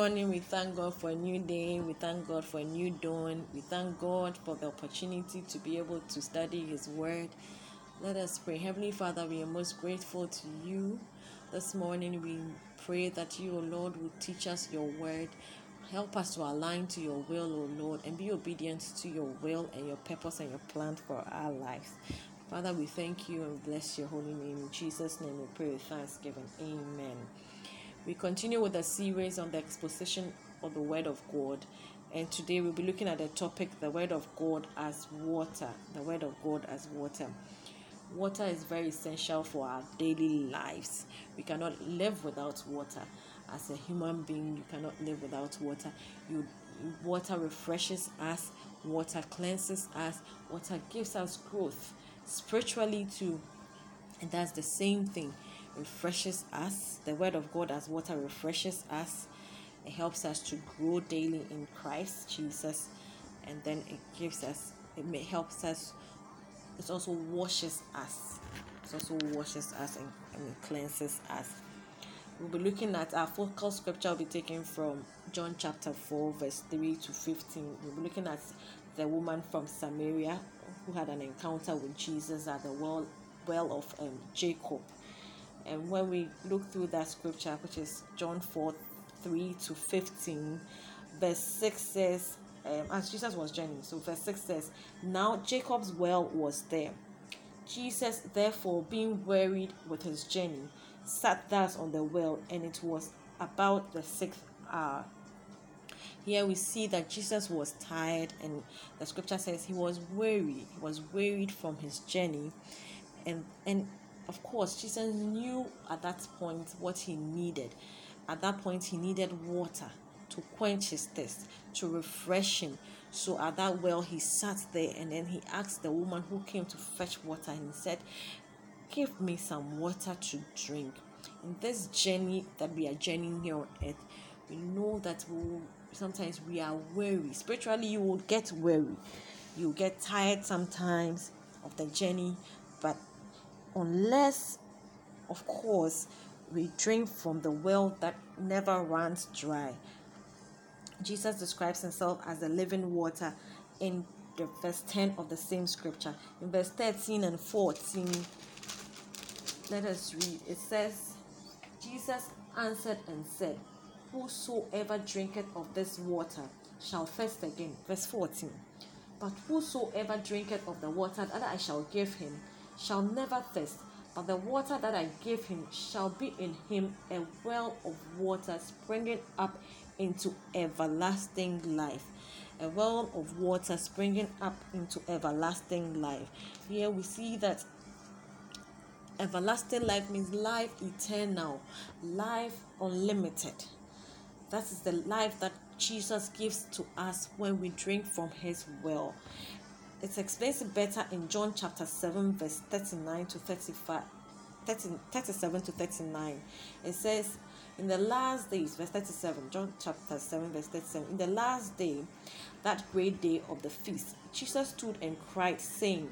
morning we thank god for a new day we thank god for a new dawn we thank god for the opportunity to be able to study his word. Let us pray. Heavenly father we are most grateful to you. This morning we pray that you o lord will teach us your word. Help us to align to your will o lord and be obedient to your will and your purpose and your plan for our lives. Father we thank you and bless your holy name. In jesus name we pray with thanksgiving. Amen we continue with the series on the exposition of the Word of God, and today we'll be looking at the topic the Word of God as water. The Word of God as water. Water is very essential for our daily lives. We cannot live without water. As a human being, you cannot live without water. You water refreshes us, water cleanses us, water gives us growth spiritually too. And that's the same thing refreshes us. The Word of God as water refreshes us. It helps us to grow daily in Christ Jesus, and then it gives us. It may helps us. It also washes us. It also washes us and, and cleanses us. We'll be looking at our focal scripture. Will be taken from John chapter four, verse three to fifteen. We'll be looking at the woman from Samaria who had an encounter with Jesus at the well well of um, Jacob and when we look through that scripture, which is John 4 3 to 15, verse 6 says, um, as Jesus was journeying, so verse 6 says, Now Jacob's well was there. Jesus, therefore, being wearied with his journey, sat thus on the well, and it was about the sixth hour. Here we see that Jesus was tired, and the scripture says he was weary. He was wearied from his journey, and and of course, Jesus knew at that point what he needed. At that point, he needed water to quench his thirst, to refresh him. So at that well, he sat there and then he asked the woman who came to fetch water and he said, Give me some water to drink. In this journey that we are journeying here on earth, we know that we will, sometimes we are weary. Spiritually, you will get weary. You get tired sometimes of the journey, but unless, of course, we drink from the well that never runs dry. Jesus describes himself as the living water in the verse 10 of the same scripture. In verse 13 and 14, let us read. It says, Jesus answered and said, Whosoever drinketh of this water shall thirst again. Verse 14. But whosoever drinketh of the water that I shall give him shall never thirst, but the water that I give him shall be in him a well of water springing up into everlasting life. A well of water springing up into everlasting life. Here we see that everlasting life means life eternal, life unlimited. That is the life that Jesus gives to us when we drink from his well it explains it better in John chapter 7, verse 39 to 35, 30, 37 to 39. It says, In the last days, verse 37, John chapter 7, verse 37, in the last day, that great day of the feast, Jesus stood and cried, saying,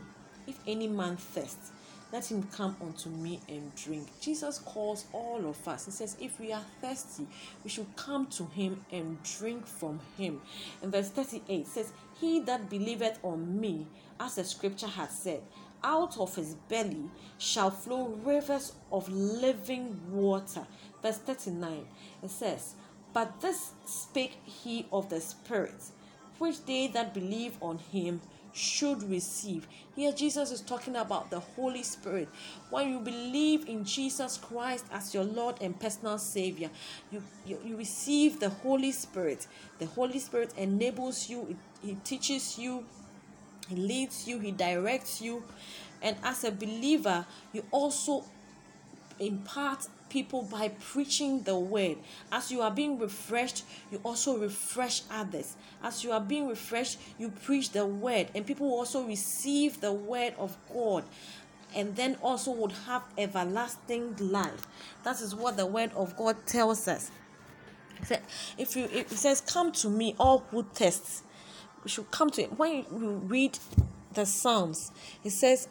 If any man thirst, let him come unto me and drink. Jesus calls all of us. He says, If we are thirsty, we should come to him and drink from him. And verse 38 says, He that believeth on me, as the scripture has said, out of his belly shall flow rivers of living water. Verse 39 it says, But this spake he of the Spirit, which they that believe on him should receive. Here, Jesus is talking about the Holy Spirit. When you believe in Jesus Christ as your Lord and personal Savior, you, you, you receive the Holy Spirit. The Holy Spirit enables you, He teaches you, He leads you, He directs you. And as a believer, you also impart people by preaching the word. As you are being refreshed, you also refresh others. As you are being refreshed, you preach the word, and people also receive the word of God and then also would have everlasting life. That is what the word of God tells us. If you it says, Come to me, all who test. we should come to it. When you read the Psalms, it says,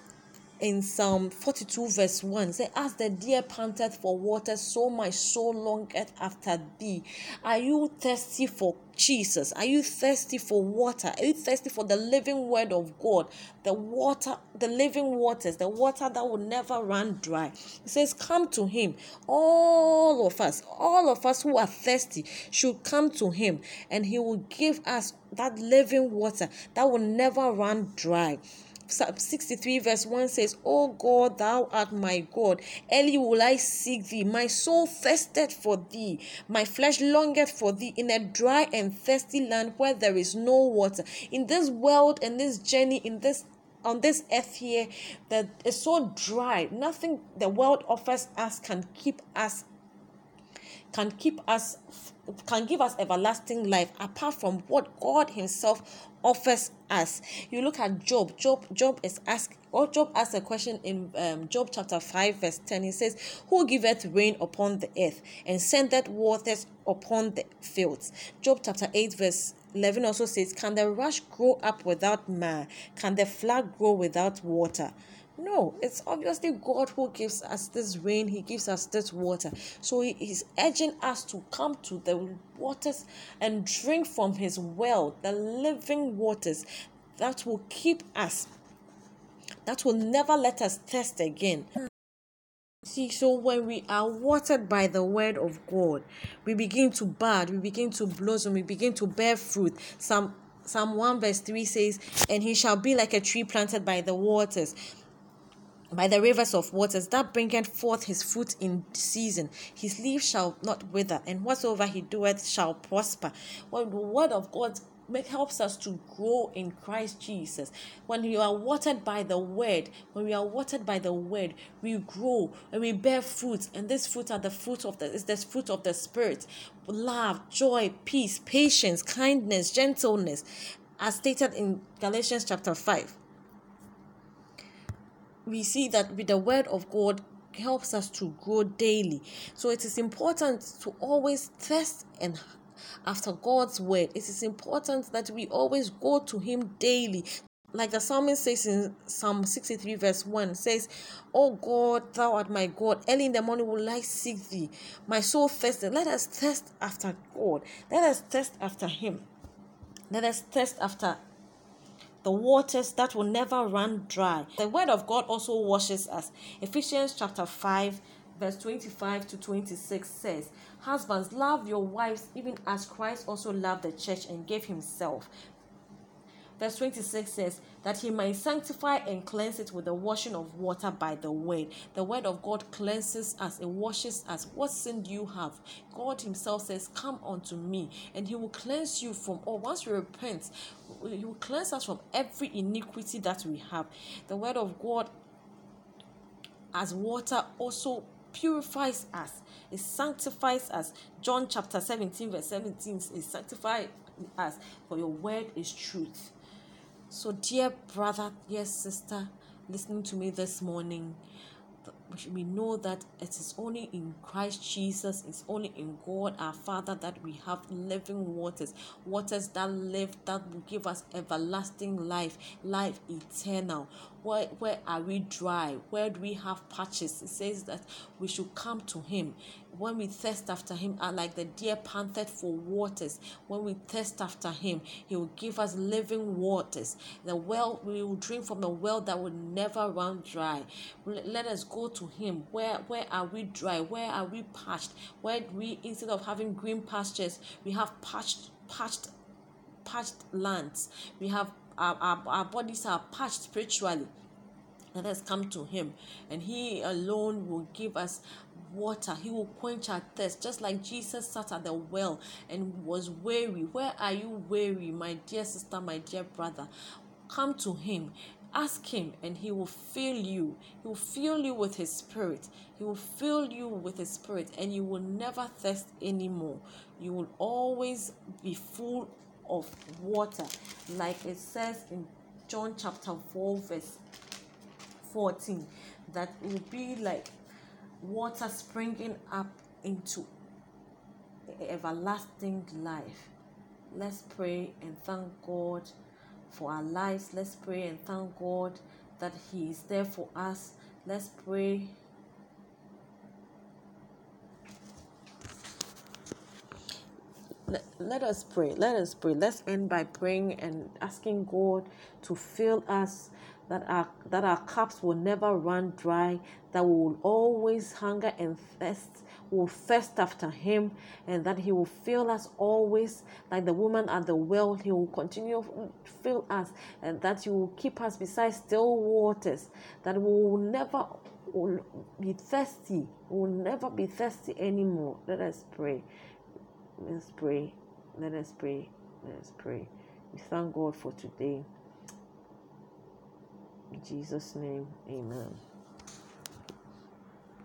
in Psalm 42, verse 1, say, As the deer panteth for water, so my soul longeth after thee. Are you thirsty for Jesus? Are you thirsty for water? Are you thirsty for the living word of God? The water, the living waters, the water that will never run dry. He says, Come to him. All of us, all of us who are thirsty should come to him, and he will give us that living water that will never run dry. Psalm 63 verse 1 says, O God, thou art my God. Early will I seek thee. My soul thirsted for thee. My flesh longeth for thee in a dry and thirsty land where there is no water. In this world and this journey, in this on this earth here that is so dry, nothing the world offers us can keep us can keep us can give us everlasting life apart from what God Himself offers us. You look at Job. Job, Job is asked, or Job asks a question in um, Job chapter 5, verse 10. He says, Who giveth rain upon the earth and sendeth waters upon the fields? Job chapter 8, verse 11 also says, Can the rush grow up without man? Can the flag grow without water? No, it's obviously God who gives us this rain, He gives us this water. So He is urging us to come to the waters and drink from His well, the living waters that will keep us, that will never let us thirst again. See, so when we are watered by the word of God, we begin to bud, we begin to blossom, we begin to bear fruit. Some Psalm 1 verse 3 says, And he shall be like a tree planted by the waters by the rivers of waters that bringeth forth his fruit in season. His leaf shall not wither, and whatsoever he doeth shall prosper. When the word of God make, helps us to grow in Christ Jesus. When you are watered by the word, when we are watered by the word, we grow and we bear fruit. And this fruit are the fruit of the is the fruit of the spirit. Love, joy, peace, patience, kindness, gentleness, as stated in Galatians chapter 5 we see that with the word of God helps us to grow daily. So it is important to always thirst and after God's word. It is important that we always go to Him daily. Like the psalmist says in Psalm 63, verse 1 says, Oh God, thou art my God. Early in the morning will I seek thee. My soul thirsted. Let us thirst after God. Let us thirst after Him. Let us thirst after the waters that will never run dry. The word of God also washes us. Ephesians chapter 5 verse 25 to 26 says, Husbands, love your wives even as Christ also loved the church and gave himself verse 26 says that he might sanctify and cleanse it with the washing of water by the word. The word of god cleanses us. It washes us. What sin do you have? God himself says come unto me and he will cleanse you from all. Once we repent he will cleanse us from every iniquity that we have. The word of god as water also purifies us. It sanctifies us. John chapter 17 verse 17 is sanctify us for your word is truth so, dear brother, dear sister, listening to me this morning, we know that it is only in Christ Jesus, it's only in God our Father that we have living waters, waters that live, that will give us everlasting life, life eternal. Where, where are we dry? Where do we have patches? It says that we should come to Him. When we thirst after Him, are like the deer panted for waters. When we thirst after Him, He will give us living waters. The well, we will drink from the well that will never run dry. Let us go to Him. Where, where are we dry? Where are we parched? Where we, instead of having green pastures, we have parched, parched, parched lands. We have our, our, our bodies are parched spiritually let us come to him and he alone will give us water he will quench our thirst just like jesus sat at the well and was weary where are you weary my dear sister my dear brother come to him ask him and he will fill you. He will fill you with his spirit. He will fill you with his spirit and you will never thirst anymore. You will always be full of water, like it says in John chapter 4, verse 14, that will be like water springing up into everlasting life. Let's pray and thank God for our lives. Let's pray and thank God that He is there for us. Let's pray. Let, let us pray. Let us pray. Let's end by praying and asking God to fill us that our that our cups will never run dry, that we will always hunger and thirst, will thirst after him, and that he will fill us always like the woman at the well. He will continue to fill us, and that he will keep us beside still waters, that we will never will be thirsty, we will never be thirsty anymore. Let us pray. Let's pray. Let us pray. Let us pray. We thank God for today. In Jesus' name, amen.